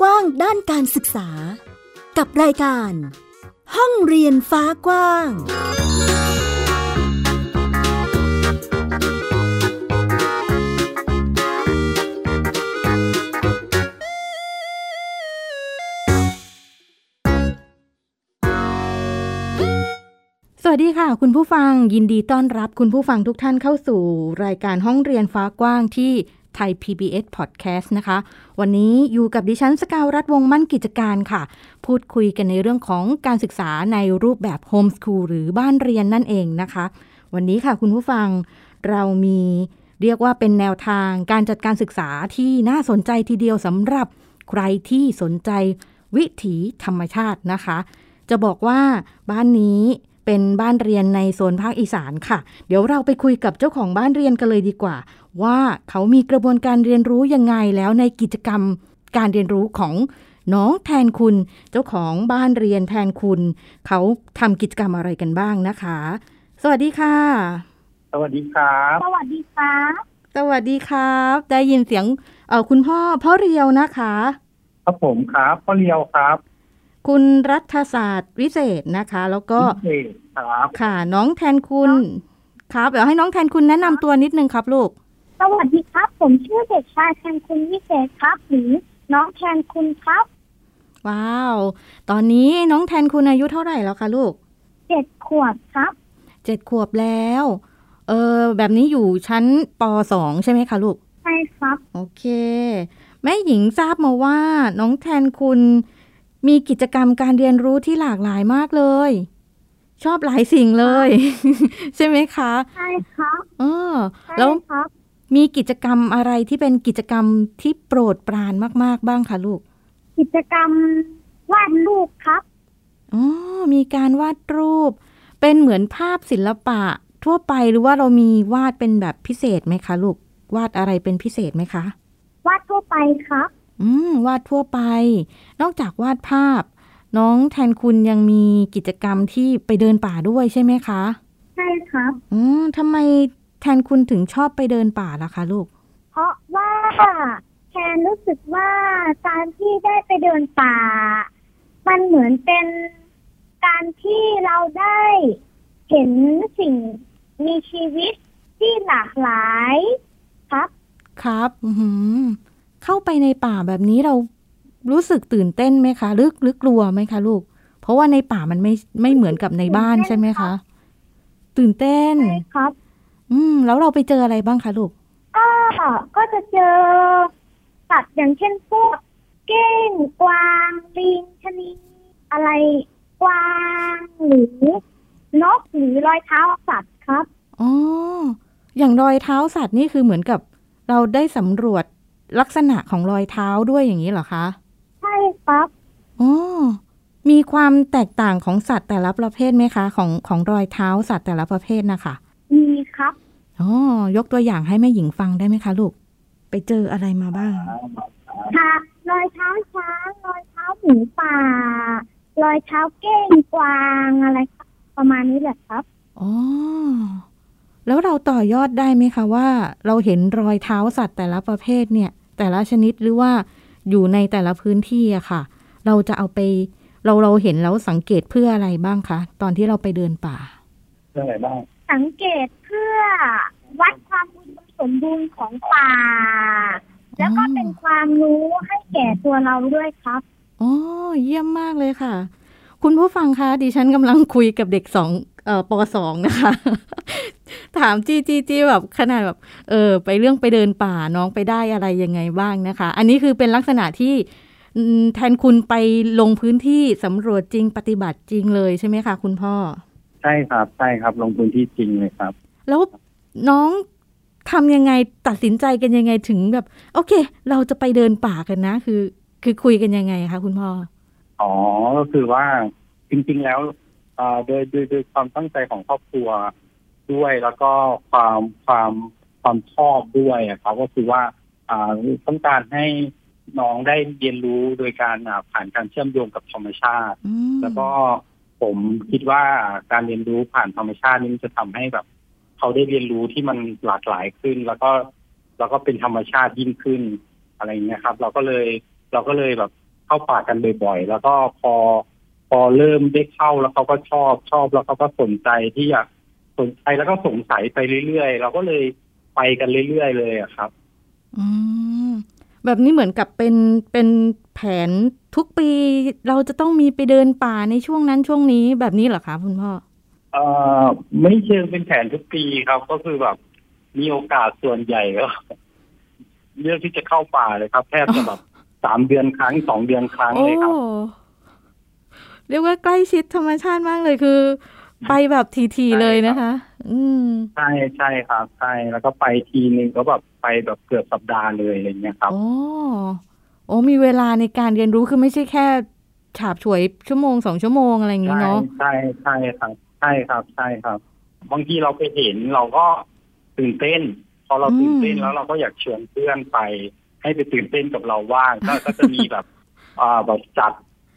กว้างด้านการศึกษา กับรายการ ห้องเรียนฟ้ากว้าง สวัสดีค่ะ คุณผู้ฟังยินดีต้อนรับคุณผู้ฟังทุกท่านเข้าสู่ รายการห้องเรียนฟ้ากว้างที่ ไทย PBS Podcast นะคะ วันนี้อยู่กับดิฉันสกาวรัฐวงมั่นกิจการค่ะ พูดคุยกันในเรื่องของการศึกษาในรูปแบบโฮมส o ูลหรือบ้านเรียนนั่นเองนะคะ วันนี้ค่ะคุณผู้ฟังเรามีเรียกว่าเป็นแนวทางการจัดการศึกษาที่น่าสนใจทีเดียวสำหรับใครที่สนใจวิถีธรรมชาตินะคะ จะบอกว่าบ้านนี้ เป็นบ้านเรียนในโซนภาคอีสานค่ะ เดี๋ยวเราไปคุยกับเจ้าของบ้านเรียนกันเลยดีกว่า ว่าเขามีกระบวนการเรียนรู้ยังไงแล้วในกิจกรรมการเรียนรู้ของน้องแทนคุณ เจ้าของบ้านเรียนแทนคุณ เขาทำกิจกรรมอะไรกันบ้างนะคะ สวัสดีค่ะ สวัสดีครับ สวัสดีครับสวัสดีครับ ได้ยินเสียงเออคุณพ่อพ่อเรียวนะคะ ครับผมครับพ่อเลียวครับ คุณรัฐศาสตร์วิเศษนะคะ แล้วก็พิเศษครับค่ะ น้องแทนคุณครับเดี๋ยวให้น้องแทนคุณแนะนำตัวนิดนึงครับลูก สวัสดีครับ ผมชื่อเด็กชายแทนคุณวิเศษครับ หรือน้องแทนคุณครับ ว้าว ตอนนี้น้องแทนคุณอายุเท่าไหร่แล้วคะลูกเจ็ดขวบครับเจ็ดขวบแล้ว เออแบบนี้อยู่ชั้นปสองใช่ไหมคะลูก ใช่ครับ โอเค แม่หญิงทราบมาว่าน้องแทนคุณ มีกิจกรรมการเรียนรู้ที่หลากหลายมากเลย ชอบหลายสิ่งเลย ใช่ไหมคะใช่ครับเออใช่แล้วครับมีกิจกรรมอะไรที่เป็นกิจกรรมที่โปรดปรานมาก ๆ บ้างคะลูก กิจกรรมวาดรูปครับอ๋อมีการวาดรูป เป็นเหมือนภาพศิลปะทั่วไปหรือว่าเรามีวาดเป็นแบบพิเศษไหมคะ ลูก วาดอะไรเป็นพิเศษไหมคะ วาดทั่วไปครับ อืมวาดทั่วไป นอกจากวาดภาพ น้องแทนคุณยังมีกิจกรรมที่ไปเดินป่าด้วยใช่ไหมคะ ใช่ครับอืมทำไมแทนคุณถึงชอบไปเดินป่าล่ะคะลูก เพราะว่าแทนรู้สึกว่าการที่ได้ไปเดินป่า มันเหมือนเป็นการที่เราได้เห็นสิ่งมีชีวิตที่หลากหลายครับ ครับ อือหือ เข้าไปในป่าแบบนี้เรารู้สึกตื่นเต้นไหมคะหรือหรือกลัวไหมคะลูก เพราะว่าในป่ามันไม่ไม่เหมือนกับในบ้านตื่นเต้นใช่ไหมครัคะบตื่นเต้นใช่ครับ อืม แล้วเราไปเจออะไรบ้างคะลูกก็ก็จะเจอสัตว์อย่างเช่นพวกเก้งกวางลิงชะนีอะไรกวางหรือนกหรือรอยเท้าสัตว์ครับอ๋ออย่างรอยเท้าสัตว์นี่คือเหมือนกับ เราได้สำรวจ ลักษณะของรอยเท้าด้วยอย่างนี้เหรอคะ ใช่ครับอ๋อมีความแตกต่างของสัตว์แต่ละประเภทไหมคะ ของของรอยเท้าสัตว์แต่ละประเภทนะคะมีครับอ๋อยกตัวอย่างให้แม่หญิงฟังได้ไหมคะลูก ไปเจออะไรมาบ้างค่ะรอยเท้าช้างรอยเท้าหมูป่า รอยเท้าเก้งกวางอะไรครับประมาณนี้แหละครับอ๋อแล้วเราต่อยอดได้ไหมคะว่า เราเห็นรอยเท้าสัตว์แต่ละประเภทเนี่ย แต่ละชนิดหรือว่าอยู่ในแต่ละพื้นที่อะค่ะ เราจะเอาไปเราเราเห็นแล้วสังเกตเพื่ออะไรบ้างคะตอนที่เราไปเดินป่าเรื่องอะไรบ้างสังเกตเพื่อวัดความอุดมสมบูรณ์ของป่า แล้วก็เป็นความรู้ให้แก่ตัวเราด้วยครับอ๋อเยี่ยมมากเลยค่ะ คุณผู้ฟังคะดิฉันกำลังคุยกับเด็กสองเอ่อปสองนะคะ ถามจี้จี้จี้แบบขนาดแบบเออไปเรื่องไปเดินป่าน้องไปได้อะไรยังไงบ้างนะคะ อันนี้คือเป็นลักษณะที่อืมแทนคุณไปลงพื้นที่สำรวจจริงปฏิบัติจริงเลยใช่ไหมคะคุณพ่อ ใช่ครับใช่ครับ ลงพื้นที่จริงเลยครับ แล้วน้องทำยังไงตัดสินใจกันยังไงถึงแบบ โอเค เราจะไปเดินป่ากันนะ คือ คือคุยกันยังไงคะคุณพ่อ อ๋อก็คือว่าจริง ๆ แล้วเอ่อโดยโดยโดยความตั้งใจของครอบครัว ด้วย แล้วก็ความความความชอบด้วยอะครับก็คือว่าอ่าต้องการให้น้องได้เรียนรู้โดยการอ่าผ่านการเชื่อมโยงกับธรรมชาติอืมแล้วก็ผมคิดว่าการเรียนรู้ผ่านธรรมชาตินี่มันจะทำให้แบบ เขาได้เรียนรู้ที่มันหลากหลายขึ้น แล้วก็แล้วก็เป็นธรรมชาติยิ่งขึ้นอะไรอย่างเงี้ยครับ เราก็เลยเราก็เลยแบบเข้าป่ากันบ่อยๆแล้วก็พอพอเริ่มได้เข้าแล้วเขาก็ชอบชอบแล้วเขาก็สนใจที่อยาก สนใจแล้วก็สงสัยไปเรื่อยๆ เราก็เลยไปกันเรื่อยๆ เลยอะครับอืมแบบนี้เหมือนกับเป็นเป็นแผนทุกปีเราจะต้องมีไปเดินป่าในช่วงนั้นช่วงนี้แบบนี้เหรอคะคุณพ่อเอ่อไม่เชิงเป็นแผนทุกปีครับก็คือแบบมีโอกาสส่วนใหญ่ก็เลือกที่จะเข้าป่าเลยครับแทบจะแบบสามเดือนครั้งสองเดือนครั้งโอ้เลยครับเรียกว่าใกล้ชิดธรรมชาติมากเลยคือ ไปแบบทีๆเลยนะคะ อืมใช่ใช่ครับใช่แล้วก็ไปทีนึงก็แบบไปแบบเกือบสัปดาห์เลยอะไรเงี้ยครับโอ้โอ้มีเวลาในการเรียนรู้คือไม่ใช่แค่ฉาบฉวยชั่วโมงสองชั่วโมงอะไรอย่างนี้ใช่เนาะใช่ใช่ครับใช่ครับใช่ครับ บางทีเราไปเห็นเราก็ตื่นเต้น พอเราตื่นเต้นแล้วเราก็อยากชวนเพื่อนไป ให้ไปตื่นเต้นกับเราว่างก็ก็จะมีแบบอ่าแบบจัด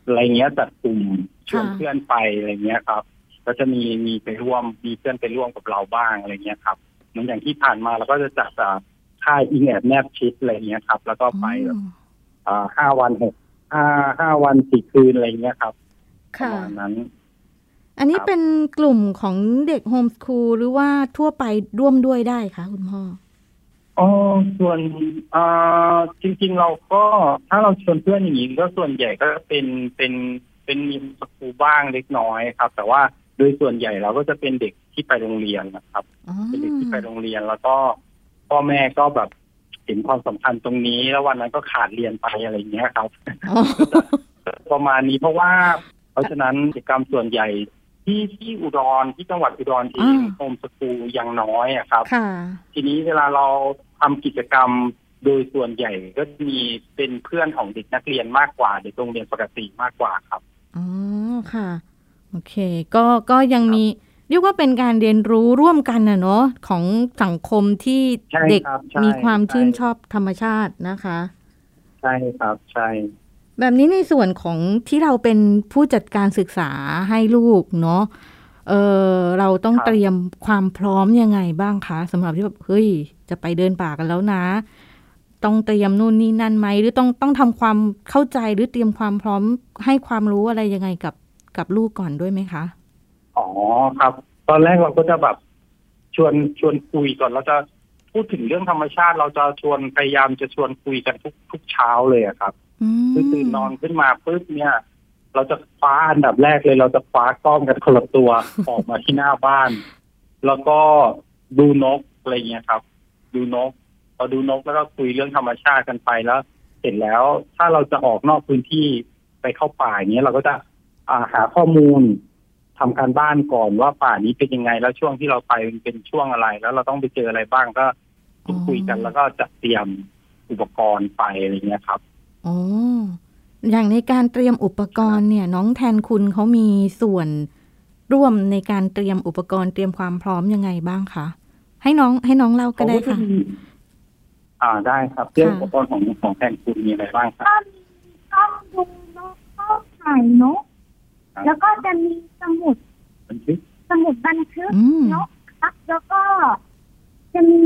อะไรเงี้ยจัดกลุ่มชวนเพื่อนไปอะไรเงี้ยครับ ก็จะมีมีไปร่วมมีเพื่อนไปร่วมกับเราบ้างอะไรเงี้ยครับเหมือนอย่างที่ผ่านมาเราก็จะจัดอ่าค่ายอิงแอบแนบชิดอะไรเงี้ยครับ แล้วก็ไปแบบอืมอ่าห้าวันหกห้าห้าวันสี่คืนอะไรเงี้ยครับประค่ะมาณนั้นอันนี้ครับเป็นกลุ่มของเด็กโฮมสคูลหรือว่าทั่วไปร่วมด้วยได้คะคุณพ่ออ๋อส่วนอ่าจริง ๆ เราก็ถ้าเราชวนเพื่อนอย่างนี้ก็ส่วนใหญ่ก็เป็นเป็นเป็นมีสกูลบ้างเล็กน้อยครับ แต่ว่า โดยส่วนใหญ่เราก็จะเป็นเด็กที่ไปโรงเรียนนะครับอ๋อเป็นเด็กที่ไปโรงเรียนแล้วก็พ่อแม่ก็แบบเห็นความสำคัญตรงนี้ แล้ววันนั้นก็ขาดเรียนไปอะไรอย่างเงี้ยครับอ๋อประมาณนี้เพราะว่า เพราะฉะนั้นกิจกรรมส่วนใหญ่ที่ที่อุดรที่จังหวัดอุดรเองโฮมสกูลยังน้อยอะครับค่ะทีนี้เวลาเราทำกิจกรรมโดยส่วนใหญ่ก็มีเป็นเพื่อนของเด็กนักเรียนมากกว่าเด็กโรงเรียนปกติมากกว่าครับอ๋อค่ะ โอเค ก็ก็ยังมีเรียกว่าเป็นการเรียนรู้ร่วมกันนะเนาะของสังคมที่ใช่เด็กครับใช่มีความใช่ชื่นชอบธรรมชาตินะคะ ใช่ครับใช่ แบบนี้ในส่วนของที่เราเป็นผู้จัดการศึกษาให้ลูกเนาะเออเราต้องเตรียมความพร้อมยังไงบ้างคะสำหรับที่แบบเฮ้ย จะไปเดินป่ากันแล้วนะ ต้องเตรียมนู่นนี่นั่นไหมหรือต้องต้องทำความเข้าใจหรือเตรียมความพร้อมให้ความรู้อะไรยังไงกับ กับลูกก่อนด้วยไหมคะ อ๋อครับ ตอนแรกเราก็จะแบบชวนชวนคุยก่อนเราจะพูดถึงเรื่องธรรมชาติ เราจะชวนพยายามจะชวนคุยกันทุกทุกเช้าเลยอะครับอืมคือตื่นนอนขึ้นมาปุ๊บเนี่ย เราจะคว้าอันดับแรกเลย เราจะคว้ากล้องกันคนละตัวออกมาที่หน้าบ้าน แล้วก็ดูนกอะไรเงี้ยครับ ดูนกพอดูนกแล้วก็คุยเรื่องธรรมชาติกันไปแล้ว เสร็จแล้วถ้าเราจะออกนอกพื้นที่ไปเข้าป่าอย่างเงี้ยเราก็จะอ่า หาข้อมูลทำการบ้านก่อนว่าป่านี้เป็นยังไง แล้วช่วงที่เราไปมันเป็นช่วงอะไร แล้วเราต้องไปเจออะไรบ้างก็คุยกันแล้วก็จัดเตรียมอุปกรณ์ไปอะไรเงี้ยครับอ๋ออย่างในการเตรียมอุปกรณ์เนี่ย น้องแทนคุณเขามีส่วนร่วมในการเตรียมอุปกรณ์เตรียมความพร้อมยังไงบ้างคะให้น้องให้น้องเล่าก็ได้ค่ะ อ่าได้ครับเรื่องอุปกรณ์ของของแทนคุณมีอะไรบ้างครับก็มีกล้องดูนกกล้องถ่ายนกครับ แล้วก็จะมีสมุดบันทึกสมุดบันทึกอืมนกครับ แล้วก็จะมี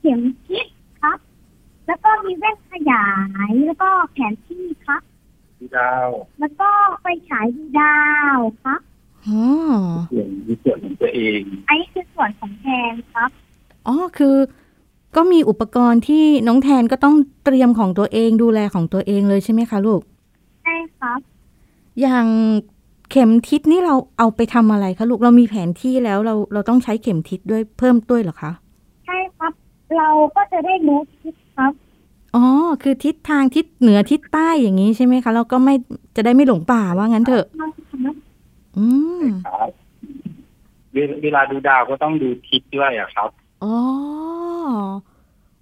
เข็มทิศครับ แล้วก็มีแว่นขยาย แล้วก็แผนที่ครับดูดาว แล้วก็ไฟฉายดูดาวครับอ๋อส่วนมีส่วนของตัวเองอันนี้คือส่วนของแทนครับอ๋อคือ ก็มีอุปกรณ์ที่น้องแทนก็ต้องเตรียมของตัวเองดูแลของตัวเองเลยใช่ไหมคะลูกใช่ครับ อย่างเข็มทิศนี่เราเอาไปทำอะไรคะลูกเรามีแผนที่แล้วเราเราต้องใช้เข็มทิศด้วยเพิ่มด้วยเหรอคะใช่ครับ เราก็จะได้รู้ทิศครับอ๋อคือทิศทางทิศเหนือทิศใต้อย่างนี้ใช่ไหมคะเราก็ไม่จะได้ไม่หลงป่าว่างั้นเถอะอืมครับเวลเวลาดูดาวก็ต้องดูทิศด้วยอะครับอ๋อ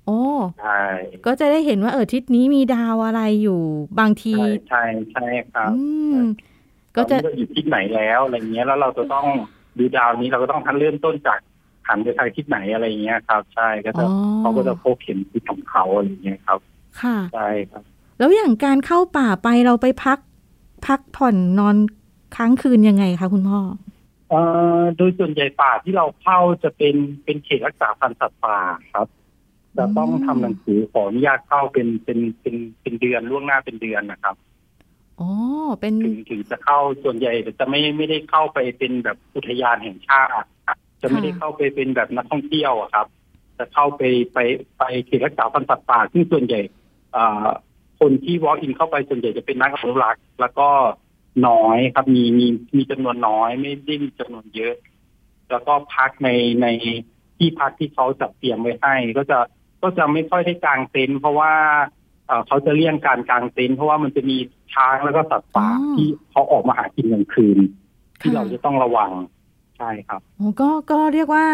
โอ้ใช่ก็จะได้เห็นว่าเออทิศนี้มีดาวอะไรอยู่บางทีใช่ใช่ใช่ครับอืมก็จะตอนนี้เราอยู่ทิศไหนแล้วอะไรเงี้ยแล้วเราจะต้องดูดาวนี้เราก็ต้องทันเริ่มต้นจากหันไปทางทิศไหนอะไรเงี้ยครับ ใช่ก็จะอ๋อเขาก็จะพกเข็มทิศของเขาอะไรเงี้ยครับ ค่ะใช่ครับ แล้วอย่างการเข้าป่าไปเราไปพัก พักผ่อนนอนค้างคืนยังไงคะคุณพ่อเอ่อโดยส่วนใหญ่ป่าที่เราเข้าจะเป็นเป็นเขตรักษาพันธุ์สัตว์ป่าครับ จะต้องอืมทำหนังสือขออนุญาตเข้าเป็นเป็นเป็นเป็นเดือนล่วงหน้าเป็นเดือนนะครับอ๋อเป็นถึงถึงจะเข้าส่วนใหญ่จะไม่ไม่ได้เข้าไปเป็นแบบอุทยานแห่งชาติครับจะไม่ได้เข้าไปเป็นแบบนักท่องเที่ยวอะครับ จะเข้าไปไปไปเขตรักษาพันธุ์สัตว์ป่าซึ่งส่วนใหญ่อ่าคนที่ walk in เข้าไปส่วนใหญ่จะเป็นนักอนุรักษ์แล้วก็น้อยครับมีมีมีจำนวนน้อยไม่ได้มีจำนวนเยอะ แล้วก็พักในในที่พักที่เขาจัดเตรียมไว้ให้ ก็จะ ก็จะไม่ค่อยได้กางเต็นท์เพราะว่าเอ่อเขาจะเลี่ยงการกางเต็นท์เพราะว่ามันจะมีช้างแล้วก็สัตว์ป่าอ๋อที่เขาออกมาหากินกลางคืน ที่ค่ะเราจะต้องระวังใช่ครับโอ้ก็ก็เรียกว่า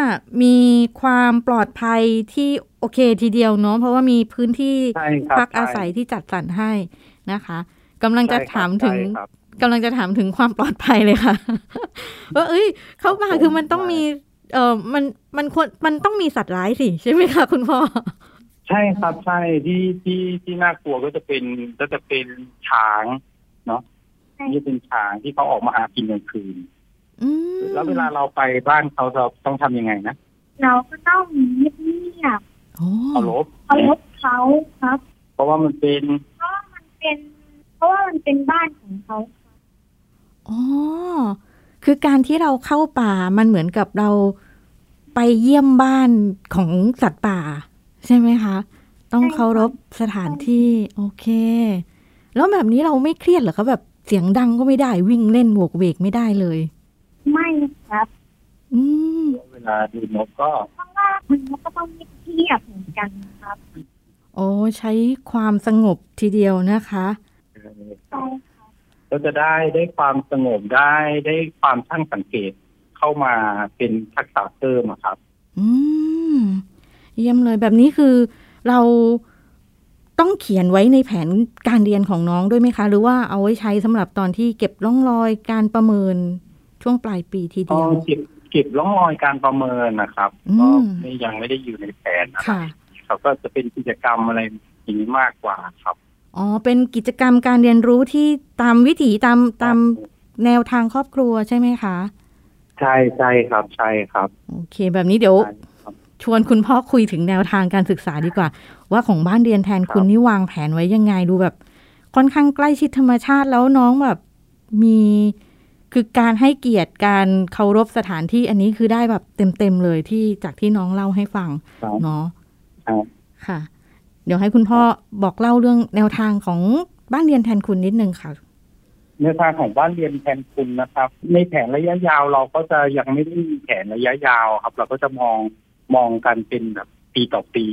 มีความปลอดภัยที่โอเคทีเดียวเนาะเพราะว่ามีพื้นที่ใช่ครับพักอาศัยใช่ที่จัดสรรให้นะคะกำลังจะใช่ครับถามถึงใช่ครับกำลังจะถามถึงความปลอดภัยเลยค่ะว่าเอ้ย เข้ามาครับผมคือมันต้องมี เออมันมันควรมันต้องมีสัตว์ร้ายสิใช่ไหมคะคุณพ่อใช่ครับใช่ที่ที่ที่น่ากลัวก็จะเป็นก็จะเป็นช้างเนาะใช่ที่เป็นช้างที่เขาออกมาหากินกลางคืนอืมแล้วเวลาเราไปบ้านเขาเราต้องทำยังไงนะเราก็ต้องเงียบโอ้เคารพๆเคารพเขาครับ เพราะว่ามันเป็นเพราะว่ามันเป็น เพราะว่ามันเป็นบ้านของเขาอ๋อ คือการที่เราเข้าป่ามันเหมือนกับเราไปเยี่ยมบ้านของสัตว์ป่า ใช่ไหมคะ ต้องเคารพสถานที่โอเค แล้วแบบนี้เราไม่เครียดเหรอคะแบบเสียงดังก็ไม่ได้วิ่งเล่นโวกเวกไม่ได้เลย ไม่ครับ อืมเวลาดูนกก็เพราะว่ามันก็ต้องเงียบๆเหมือนกันครับ โอ้ใช้ความสงบทีเดียวนะคะเอ่อใช่ ก็จะได้ได้ความสงบได้ได้ความช่างสังเกตเข้ามาเป็นทักษะเพิ่มอะครับ อืมเยี่ยมเลยแบบนี้คือเราต้องเขียนไว้ในแผนการเรียนของน้องด้วยไหมคะ หรือว่าเอาไว้ใช้สำหรับตอนที่เก็บร่องรอยการประเมินช่วงปลายปีทีก็เดียวเก็บเก็บร่องรอยการประเมินนะครับอืมก็ไม่ยังไม่ได้อยู่ในแผนอะไรค่ะครับก็จะเป็นกิจกรรมอะไรอย่างนี้มากกว่าครับ อ๋อ เป็นกิจกรรมการเรียนรู้ที่ตามวิถีตามตามแนวทางครอบครัวใช่ไหมคะ ใช่ใช่ครับใช่ครับ โอเค แบบนี้เดี๋ยวใช่ครับชวนคุณพ่อคุยถึงแนวทางการศึกษาดีกว่า ว่าของบ้านเรียนแทนคุณครับนี่วางแผนไว้ยังไงดูแบบ ค่อนข้างใกล้ชิดธรรมชาติแล้วน้องแบบมีคือการให้เกียรติการเคารพสถานที่อันนี้คือได้แบบเต็มๆเลยที่จากที่น้องเล่าให้ฟังครับเนาะครับค่ะ เดี๋ยวให้คุณพ่อบอกเล่าเรื่องแนวทางของบ้านเรียนแทนคุณนิดนึงค่ะเนื้อทางของบ้านเรียนแทนคุณนะครับ ในแผนระยะยาวเราก็จะยังไม่ได้มีแผนระยะยาวครับ เราก็จะมองมองกันเป็นแบบปีต่อปี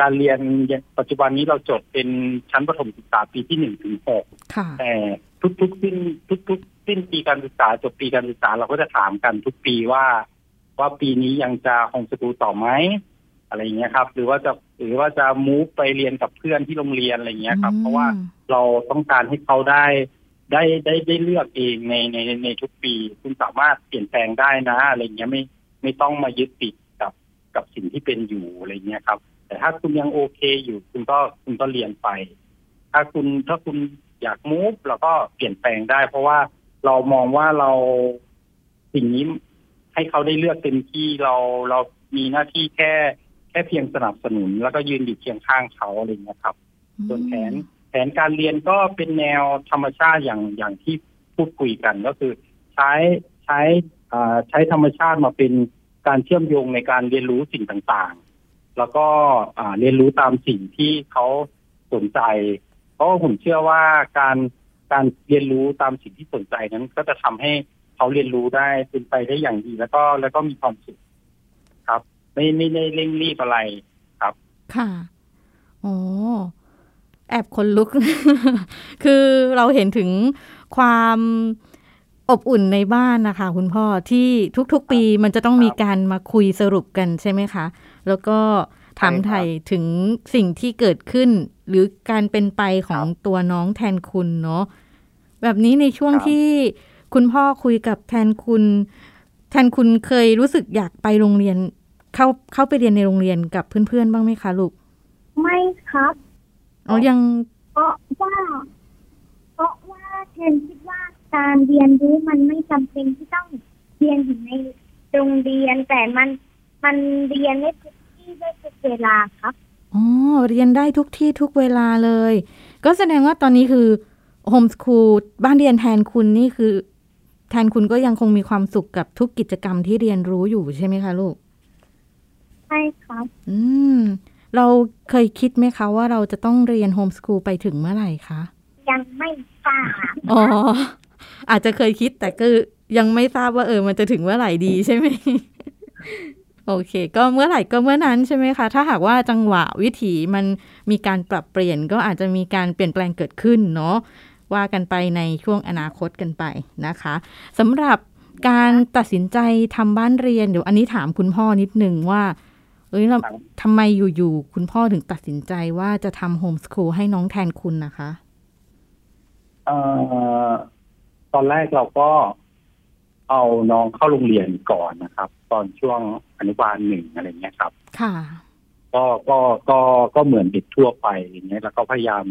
การเรียนปัจจุบันนี้เราจดเป็นชั้นประถมศึกษาปีที่หนึ่งถึงหกค่ะแต่ทุกๆสิ้นทุกๆสิ้นปีการศึกษาจบปีการศึกษาเราก็จะถามกันทุกปีว่า ว่าปีนี้ยังจะโฮมสกูลต่อไหม อะไรอย่างเงี้ยครับ หรือว่าจะหรือว่าจะมูฟไปเรียนกับเพื่อนที่โรงเรียนอะไรอย่างเงี้ยครับ เพราะว่าเราต้องการให้เขาได้ได้ได้ได้เลือกเองในในในในทุกปี คุณสามารถเปลี่ยนแปลงได้นะอะไรเงี้ยไม่ไม่ต้องมายึดติดกับกับสิ่งที่เป็นอยู่อะไรเงี้ยครับ แต่ถ้าคุณยังโอเคอยู่ คุณก็คุณก็เรียนไป ถ้าคุณถ้าคุณอยากมูฟเราก็เปลี่ยนแปลงได้ เพราะว่าเรามองว่าเราสิ่งนี้ให้เขาได้เลือกเต็มที่เราเรามีหน้าที่แค่แค่เพียงสนับสนุน แล้วก็ยืนอยู่เคียงข้างเขาอะไรอย่างเงี้ยครับ ส่วนแผนแผนการเรียนก็เป็นแนวธรรมชาติอย่างอย่างที่พูดคุยกันก็คือ ใช้ใช้อ่าใช้ธรรมชาติมาเป็นการเชื่อมโยงในการเรียนรู้สิ่งต่างๆ แล้วก็อ่าเรียนรู้ตามสิ่งที่เขาสนใจ เพราะว่าผมเชื่อว่าการการเรียนรู้ตามสิ่งที่สนใจนั้น ก็จะทำให้เขาเรียนรู้ได้เป็นไปได้อย่างดี แล้วก็แล้วก็มีความสุขครับ ไม่ไม่ได้เร่งรีบอะไรค่ะโอ้แอบคนลุก คือเราเห็นถึงความอบอุ่นในบ้านนะคะ คุณพ่อที่ทุกๆปีมันจะต้องมีการมาคุยสรุปกันใช่ไหมคะ แล้วก็ถามใช่ครับไถ่ถึงสิ่งที่เกิดขึ้น หรือการเป็นไปของครับตัวน้องแทนคุณเนาะแบบนี้ในช่วงครับที่คุณพ่อคุยกับแทนคุณ แทนคุณเคยรู้สึกอยากไปโรงเรียน เข้าเข้าไปเรียนในโรงเรียนกับเพื่อนๆบ้างไหมคะลูก ไม่ครับอ๋อยังเพราะว่า เพราะว่าเทนคิดว่าการเรียนรู้มันไม่จำเป็นที่ต้องเรียนอยู่ในโรงเรียนแต่มันมันเรียนได้ทุกที่ได้ทุกเวลาครับอ๋อเรียนได้ทุกที่ทุกเวลาเลย ก็แสดงว่าตอนนี้คือโฮมสคูลบ้านเรียนแทนคุณนี่คือ แทนคุณก็ยังคงมีความสุขกับทุกกิจกรรมที่เรียนรู้อยู่ใช่ไหมคะลูก ใช่ครับ อืม เราเคยคิดไหมคะว่าเราจะต้องเรียนโฮมสคูลไปถึงเมื่อไหร่คะ ยังไม่ทราบอ๋อ อาจจะเคยคิดแต่ก็ยังไม่ทราบว่าเออ มันจะถึงเมื่อไหร่ดีใช่ไหมโอเค ก็เมื่อไหร่ก็เมื่อนั้นใช่ไหมคะ ถ้าหากว่าจังหวะวิถีมันมีการปรับเปลี่ยนก็อาจจะมีการเปลี่ยนแปลงเกิดขึ้นเนาะว่ากันไปในช่วงอนาคตกันไปนะคะสำหรับการตัดสินใจทำบ้านเรียนเดี๋ยวอันนี้ถามคุณพ่อนิดนึงว่า เอ้ยเราทำไมอยู่ๆคุณพ่อถึงตัดสินใจว่าจะทำโฮมสคูลให้น้องแทนคุณนะคะเอ่อตอนแรกเราก็เอาน้องเข้าโรงเรียนก่อนนะครับ ตอนช่วงอนุบาลหนึ่งอะไรเงี้ยครับ ค่ะ ก็ก็ก็ก็เหมือนเด็กทั่วไปอย่างเงี้ยแล้วก็พยายาม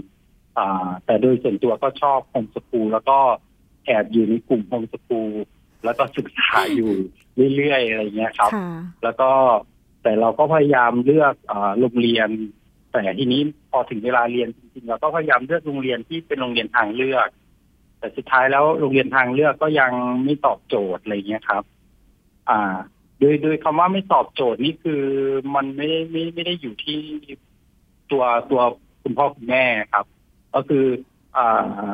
อ่า แต่โดยส่วนตัวก็ชอบโฮมสกูลแล้วก็แอบอยู่ในกลุ่มโฮมสกูลแล้วก็ศึกษาอยู่เรื่อยๆอะไรเงี้ยครับค่ะแล้วก็ แต่เราก็พยายามเลือกโรงเรียน แต่ทีนี้พอถึงเวลาเรียนจริงๆเราก็พยายามเลือกโรงเรียนที่เป็นโรงเรียนทางเลือก แต่สุดท้ายแล้วโรงเรียนทางเลือกก็ยังไม่ตอบโจทย์อะไรเงี้ยครับ อ่า โดยโดยคำว่าไม่ตอบโจทย์นี่คือมันไม่ได้ไม่ไม่ได้อยู่ที่ตัวตัวคุณพ่อคุณแม่ครับ ก็คืออ่า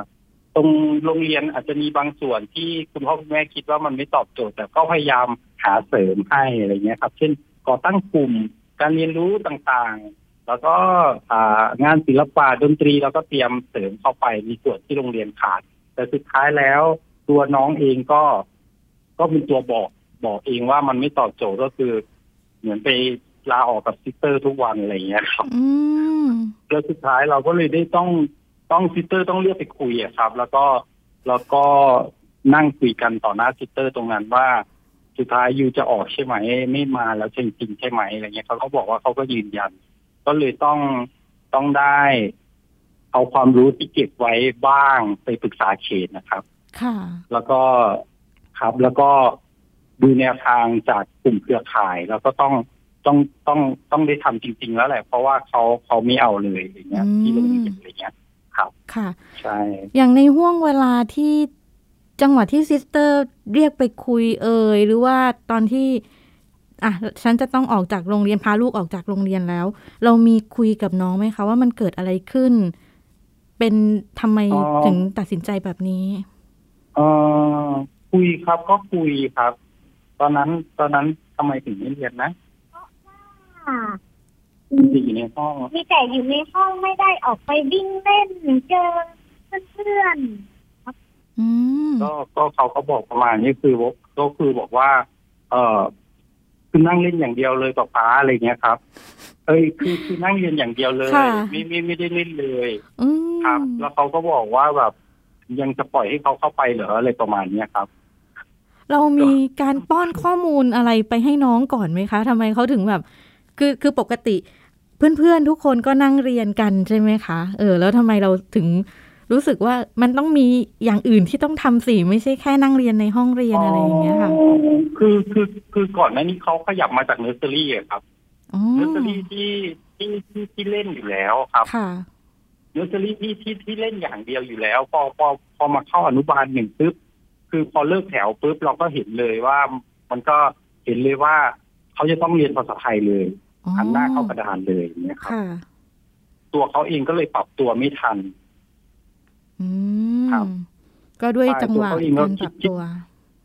ตรงโรงเรียนอาจจะมีบางส่วนที่คุณพ่อคุณแม่คิดว่ามันไม่ตอบโจทย์ แต่ก็พยายามหาเสริมให้อะไรเงี้ยครับ เช่น ก่อตั้งกลุ่ม การเรียนรู้ต่างๆ แล้วก็อ่างานศิลปะดนตรีเราก็เตรียมเสริมเข้าไปมีส่วนที่โรงเรียนขาด แต่สุดท้ายแล้วตัวน้องเองก็ ก็เป็นตัวบอกบอกเองว่ามันไม่ตอบโจทย์ก็คือ เหมือนไปลาออกกับซิสเตอร์ทุกวันอะไรเงี้ยครับอืมแล้วสุดท้ายเราก็เลยได้ต้องต้องซิสเตอร์ต้องเรียกไปคุยอะครับ แล้วก็แล้วก็นั่งคุยกันต่อหน้าซิสเตอร์ตรงนั้นว่า สุดท้าย you จะออกใช่ไหม ไม่มาแล้วจริงๆใช่ไหมอะไรเงี้ยเขาก็บอกว่าเขาก็ยืนยัน ก็เลยต้องต้องได้ เอาความรู้ที่เก็บไว้บ้างไปปรึกษาเขตนะครับ ค่ะ แล้วก็ครับแล้วก็ดูแนวทางจากกลุ่มเครือข่าย แล้วก็ต้องต้องต้องต้องได้ทำจริง ๆ แล้วแหละ เพราะว่าเขาเขาไม่เอาเลยอย่างเงี้ยอืมที่โรงเรียนอะไรเงี้ยครับ ค่ะ ใช่ อย่างในห่วงเวลาที่ จังหวะที่ซิสเตอร์เรียกไปคุยเอ่ยหรือว่าตอนที่อะฉันจะต้องออกจากโรงเรียนพาลูกออกจากโรงเรียนแล้ว เรามีคุยกับน้องไหมคะ ว่ามันเกิดอะไรขึ้น เป็นทำไมถึงตัดสินใจแบบนี้เออคุยครับก็คุยครับ ตอนนั้นตอนนั้นทำไมถึงไม่เรียนนะค่ะติดอยู่ในห้องมีแต่อยู่ในห้องไม่ได้ออกไปวิ่งเล่นเจอเพื่อนอืม ก็ก็เขาก็บอกประมาณนี้คือว่าก็คือบอกว่า เออคือนั่งเล่นอย่างเดียวเลยกับป้าอะไรเงี้ยครับ เอ้ยคือคือนั่งเรียนอย่างเดียวเลยค่ะไม่ไม่ไม่ได้เล่นเลยอืมครับ แล้วเขาก็บอกว่าแบบ ยังจะปล่อยให้เขาเข้าไปเหรออะไรประมาณเนี้ยครับ เรามีการป้อนข้อมูลอะไรไปให้น้องก่อนไหมคะทำไมเขาถึงแบบ คือคือปกติ เพื่อนๆทุกคนก็นั่งเรียนกันใช่ไหมคะ เออ แล้วทำไมเราถึง รู้สึกว่ามันต้องมีอย่างอื่นที่ต้องทำสิไม่ใช่แค่นั่งเรียนในห้องเรียนอะไรอย่างเงี้ยค่ะ คือคือคือก่อนหน้านี้เขาขยับมาจากเนอร์เซอรี่อะครับอ๋อเนอร์เซอรี่ที่ที่ที่ที่เล่นอยู่แล้วครับค่ะเนอร์เซอรี่ที่ที่ที่เล่นอย่างเดียวอยู่แล้ว พอพอพอมาเข้าอนุบาลหนึ่งปุ๊บคือพอเลิกแถวปุ๊บเราก็เห็นเลยว่ามันก็เห็นเลยว่าเขาจะต้องเรียนภาษาไทยเลยอ๋อหันหน้าเข้ากระดานเลยอย่างเงี้ยครับค่ะตัวเขาเองก็เลยปรับตัวไม่ทันอื ครับมก็ด้วยใช่จังหวะตัวเขาเองก็การปรับคิดตัว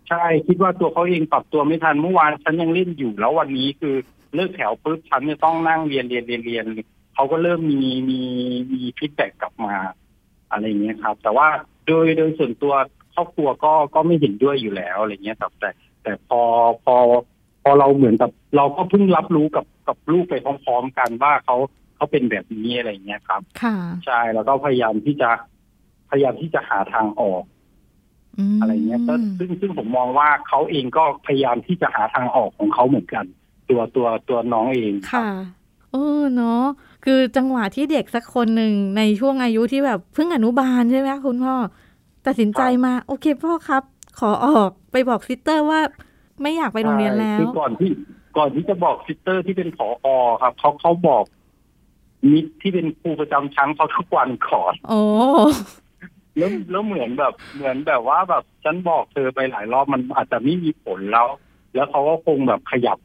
ใช่คิดว่าตัวเขาเองปรับตัวไม่ทันเมื่อวานฉันยังเล่นอยู่ แล้ววันนี้คือเลิกแถวปุ๊บฉันจะต้องนั่งเรียนเรียนเรียนเรียนเขาก็เริ่มมีมีมีฟีดแบ็กกลับมาอะไรเงี้ยครับ แต่ว่าโดยโดยส่วนตัวครอบครัวก็ก็ไม่เห็นด้วยอยู่แล้วอะไรเงี้ยครับแต่แต่พอพอพอเราเหมือนกับเราก็เพิ่งรับรู้กับกับลูกไปพร้อม ๆ กันว่าเขาเขาเป็นแบบนี้อะไรเงี้ยครับ ค่ะ ใช่แล้วก็พยายามที่จะ พยายามที่จะหาทางออกมอะไรเงี้ยก็ซึ่งซึ่งผมมองว่าเขาเองก็พยายามที่จะหาทางออกของเขาเหมือนกัน ตัวตัวตัวน้องเองค่ะเออเนาะคือจังหวะที่เด็กสักคนหนึ่งในช่วงอายุที่แบบเพิ่งอนุบาลใช่ไหมคะคุณพ่อตัดสินใจมา โอเคพ่อครับ ขอออกไปบอกซิสเตอร์ว่า ไม่อยากไปโรงเรียนแล้ว คือก่อนที่ก่อนที่จะบอกซิสเตอร์ที่เป็นผออครับเขาเขาบอกมิตรที่เป็นครูประจำชั้นเขาทุกวันก่อนโอ้ แล้วแล้วเหมือนแบบเหมือนแบบว่าแบบฉันบอกเธอไปหลายรอบมันอาจจะไม่มีผลแล้ว แล้วเขาก็คงแบบขยับ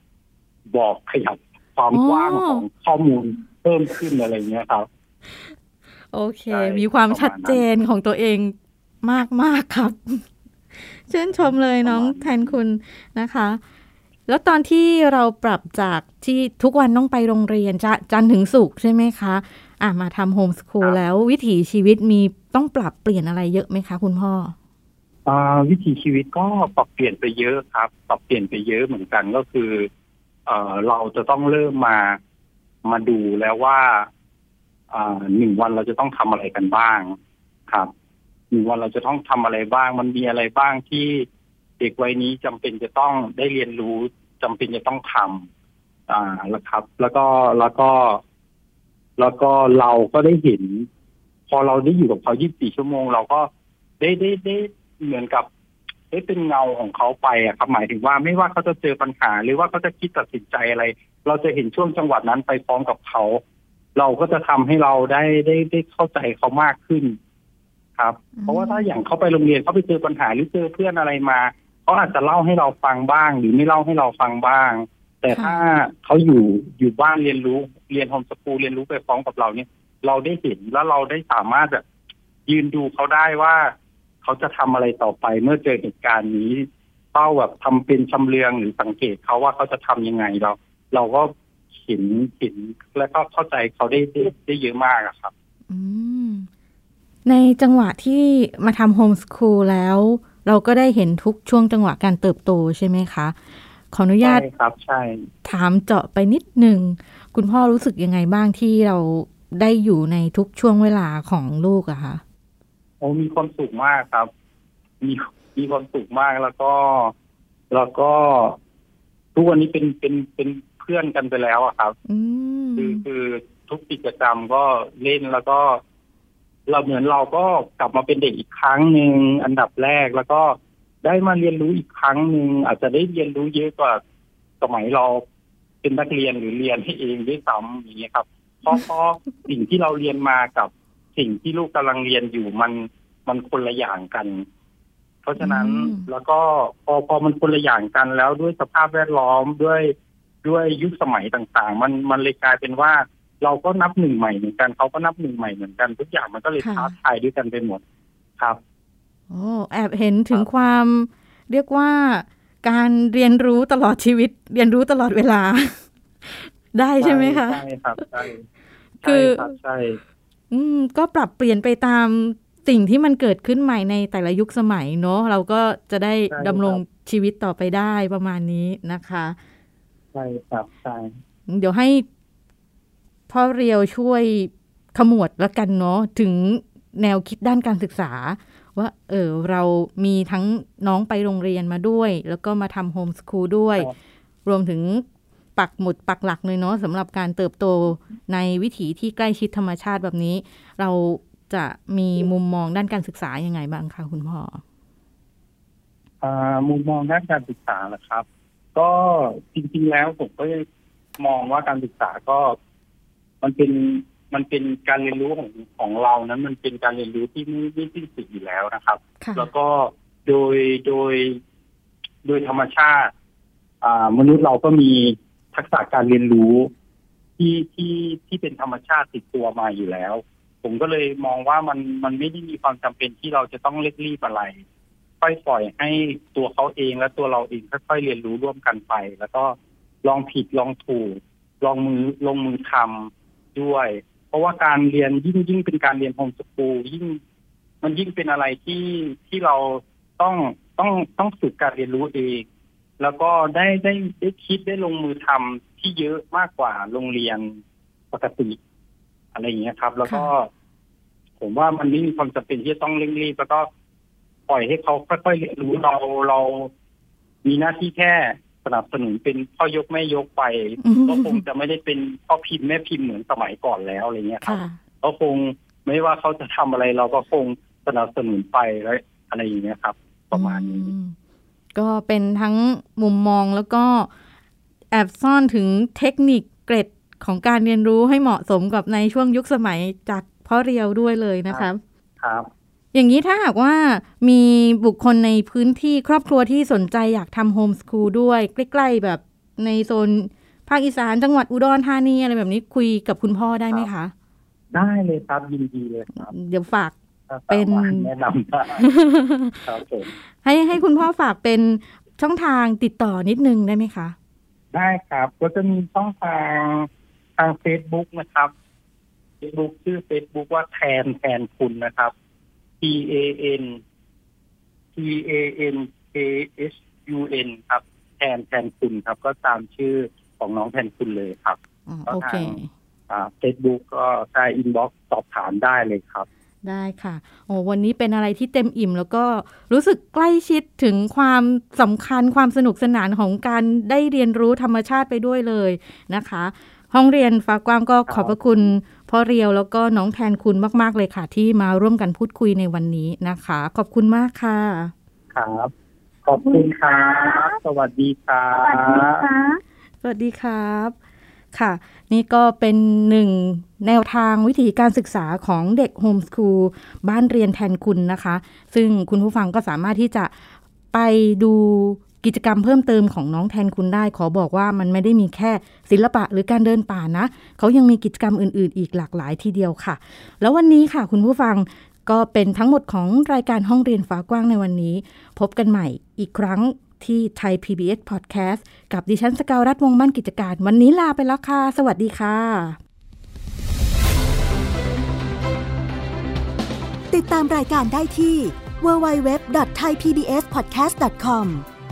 บอกขยับความกว้างของข้อมูลเพิ่มขึ้นอะไรเงี้ยครับ โอเคใช่มีความประมาณชัดเจนของตัวเองมากมากๆครับชื่นชมเลยน้องประมาณนั้นแทนคุณนะคะ แล้วตอนที่เราปรับจากที่ทุกวันต้องไปโรงเรียนจะจันทร์ถึงศุกร์ใช่ไหมคะ อะมาทำโฮมสคูลแล้ววิถีชีวิตมีต้องปรับเปลี่ยนอะไรเยอะไหมคะคุณพ่ออ่าวิถีชีวิตก็ปรับเปลี่ยนไปเยอะครับ ปรับเปลี่ยนไปเยอะเหมือนกันก็คือเอ่อเราจะต้องเริ่มมามาดูแล้วว่าอ่าหนึ่งวันเราจะต้องทำอะไรกันบ้างครับหนึ่งวันเราจะต้องทำอะไรบ้าง มันมีอะไรบ้างที่เด็กวัยนี้จำเป็นจะต้องได้เรียนรู้จำเป็นจะต้องทำอ่าแล้วครับ แล้วก็แล้วก็ แล้วก็เราก็ได้เห็น พอเราได้อยู่กับเขา 24 ชั่วโมง เราก็ได้ได้ได้เหมือนกับได้เป็นเงาของเขาไปอะครับหมายถึงว่าไม่ว่าเขาจะเจอปัญหา หรือว่าเขาจะคิดตัดสินใจอะไร เราจะเห็นช่วงจังหวัดนั้นไปพร้อมกับเขา เราก็จะทำให้เราได้ได้ได้เข้าใจเขามากขึ้น ครับ เพราะว่าถ้าอย่างเขาไปโรงเรียนเขาไปเจอปัญหาหรือเจอเพื่อนอะไรมาเขาอาจจะเล่าให้เราฟังบ้าง หรือไม่เล่าให้เราฟังบ้าง แต่ถ้าเขาอยู่อยู่บ้านเรียนรู้เรียนโฮมสกูลเรียนรู้ไปพร้อมกับเราเนี่ย เราได้เห็นแล้วเราได้สามารถแบบยืนดูเขาได้ว่าเขาจะทำอะไรต่อไปเมื่อเจอเหตุการณ์นี้เป้าแบบทำเป็นชำเลืองหรือสังเกตเขาว่าเขาจะทำยังไงเรา เราก็เห็นเห็นแล้วก็เข้าใจเขาได้ได้ได้เยอะมากอะครับอืมในจังหวะที่มาทำโฮมสคูลแล้ว เราก็ได้เห็นทุกช่วงจังหวะการเติบโตใช่ไหมคะ ขออนุญาตใช่ครับใช่ ถามเจาะไปนิดหนึ่ง คุณพ่อรู้สึกยังไงบ้างที่เราได้อยู่ในทุกช่วงเวลาของลูกอะคะโอ้มีความสุขมากครับ มีมีความสุขมากแล้วก็ แล้วก็ ทุกวันนี้เป็นเป็นเป็นเพื่อนกันไปแล้วอะครับอืมคือคือทุกกิจกรรมก็เล่นแล้วก็ เราเหมือนเราก็กลับมาเป็นเด็กอีกครั้งหนึ่งอันดับแรกแล้วก็ ได้มาเรียนรู้อีกครั้งหนึ่งอาจจะได้เรียนรู้เยอะกว่าสมัยเราเป็นนักเรียนหรือเรียนให้เองด้วยซ้ำอย่างนี้ยครับ เพราะเพราะสิ่งที่เราเรียนมากับสิ่งที่ลูกกำลังเรียนอยู่มันมันคนละอย่างกัน เพราะฉะนั้นอืมแล้วก็พอพอมันคนละอย่างกันแล้วด้วยสภาพแวดล้อมด้วยด้วยยุคสมัยต่างๆ มันมันเลยกลายเป็นว่า เราก็นับหนึ่งใหม่เหมือนกันเขาก็นับหนึ่งใหม่เหมือนกัน ทุกอย่างมันก็เลยค่ะท้าทายด้วยกันไปหมดครับ โอ้แอบเห็นถึงครับความเรียกว่าการเรียนรู้ตลอดชีวิต เรียนรู้ตลอดเวลา ได้ใช่ไหมคะใช่ครับใช่คือใช่ครับใช่อืมก็ปรับเปลี่ยนไปตามสิ่งที่มันเกิดขึ้นใหม่ในแต่ละยุคสมัยเนอะเราก็จะได้ดำรงชีวิตต่อไปได้ประมาณนี้นะคะใช่ครับใช่เดี๋ยวให้พ่อเรียวช่วยขมวดแล้วกันเนาะถึงแนวคิดด้านการศึกษา ว่าเออเรามีทั้งน้องไปโรงเรียนมาด้วย แล้วก็มาทำโฮมสคูลด้วย รวมถึงปักหมุดปักหลักเลยเนาะสำหรับการเติบโตในวิถีที่ใกล้ชิดธรรมชาติแบบนี้ เราจะมีมุมมองด้านการศึกษายังไงบ้างคะคุณพ่ออ่ามุมมองด้านการศึกษาเหรอครับ ก็จริงๆแล้วผมก็มองว่าการศึกษาก็ มันเป็น มันเป็นการเรียนรู้ของของเรานั้น มันเป็นการเรียนรู้ที่ไม่ไม่สิ้นสุดอยู่แล้วนะครับค่ะแล้วก็โดยโดย โดยธรรมชาติ อ่ามนุษย์เราก็มีทักษะการเรียนรู้ที่ที่ที่เป็นธรรมชาติติดตัวมาอยู่แล้ว ผมก็เลยมองว่ามันมันไม่ได้มีความจำเป็นที่เราจะต้องเร่งรีบอะไร ค่อยปล่อยให้ตัวเขาเองและตัวเราเองค่อยๆเรียนรู้ร่วมกันไป แล้วก็ลองผิดลองถูก ลองมือลงมือทำด้วย เพราะว่าการเรียนยิ่งยิ่งเป็นการเรียนโฮมสกูลยิ่ง มันยิ่งเป็นอะไรที่ที่เราต้องต้องต้องฝึกการเรียนรู้เอง แล้วก็ได้ได้ได้คิดได้ลงมือทำที่เยอะมากกว่าโรงเรียนปกติ อะไรอย่างเงี้ยครับ แล้วก็ ผมว่ามันไม่มีความจำเป็นที่จะต้องเร่งรีบแล้วก็ปล่อยให้เขาค่อยๆเรียนรู้เราเรามีหน้าที่แค่ สนับสนุนเป็นพ่อยกแม่ยกไปอืมก็คงจะไม่ได้เป็นพ่อพิมพ์แม่พิมพ์เหมือนสมัยก่อนแล้วอะไรเงี้ยครับค่ะก็คงไม่ว่าเขาจะทำอะไรเราก็คงสนับสนุนไปแล้วอะไรอย่างเงี้ยครับ ประมาณนี้อืมก็เป็นทั้งมุมมองแล้วก็แอบซ่อนถึงเทคนิคเกร็ดของการเรียนรู้ให้เหมาะสมกับในช่วงยุคสมัยจากพ่อเรียวด้วยเลยนะคะครับ อย่างนี้ถ้าหากว่ามีบุคคลในพื้นที่ครอบครัวที่สนใจอยากทำโฮมสคูลด้วย ใกล้ๆแบบในโซนภาคอีสานจังหวัดอุดรธานีอะไรแบบนี้คุยกับคุณพ่อได้ไหมคะ ได้เลยครับยินดีเลยครับ เดี๋ยวฝากถ้าเป็นสามารถแนะนำได้ครับผมให้ให้คุณพ่อฝากเป็นช่องทางติดต่อนิดนึงได้ไหมคะ ได้ครับ ก็จะมีช่องทางทาง Facebook นะครับ Facebook ชื่อ Facebook ว่าแทนแทนคุณนะครับ T A N T A N K H U N ครับแทนแทนคุณครับ ก็ตามชื่อของน้องแทนคุณเลยครับอ๋อก็โอเคทางอ่า Facebook ก็ใช้อินบ็อกซ์สอบถามได้เลยครับ ได้ค่ะ โอ้วันนี้เป็นอะไรที่เต็มอิ่ม แล้วก็รู้สึกใกล้ชิดถึงความสำคัญความสนุกสนานของการได้เรียนรู้ธรรมชาติไปด้วยเลยนะคะ ห้องเรียนฟ้ากว้างก็ขอบพระคุณพ่อเรียวแล้วก็น้องแทนคุณมาก ๆ เลยค่ะ ที่มาร่วมกันพูดคุยในวันนี้นะคะ ขอบคุณมากค่ะ ครับ ขอบคุณครับ สวัสดีครัสวัสดีบค่ะสวัสดีครับค่ะ นี่ก็เป็นหนึ่งแนวทางวิธีการศึกษาของเด็กโฮมสคูลบ้านเรียนแทนคุณนะคะ ซึ่งคุณผู้ฟังก็สามารถที่จะไปดู กิจกรรมเพิ่มเติมของน้องแทนคุณได้ ขอบอกว่ามันไม่ได้มีแค่ศิลปะหรือการเดินป่านะ เขายังมีกิจกรรมอื่น ๆ อีกหลากหลายทีเดียวค่ะ แล้ววันนี้ค่ะ คุณผู้ฟังก็เป็นทั้งหมดของรายการห้องเรียนฟ้ากว้างในวันนี้ พบกันใหม่อีกครั้งที่ไทย PBS Podcast กับดิฉันสกาวรัฐวงมั่นกิจการ วันนี้ลาไปแล้วค่ะ สวัสดีค่ะ ติดตามรายการได้ที่ www.thaipbspodcast.com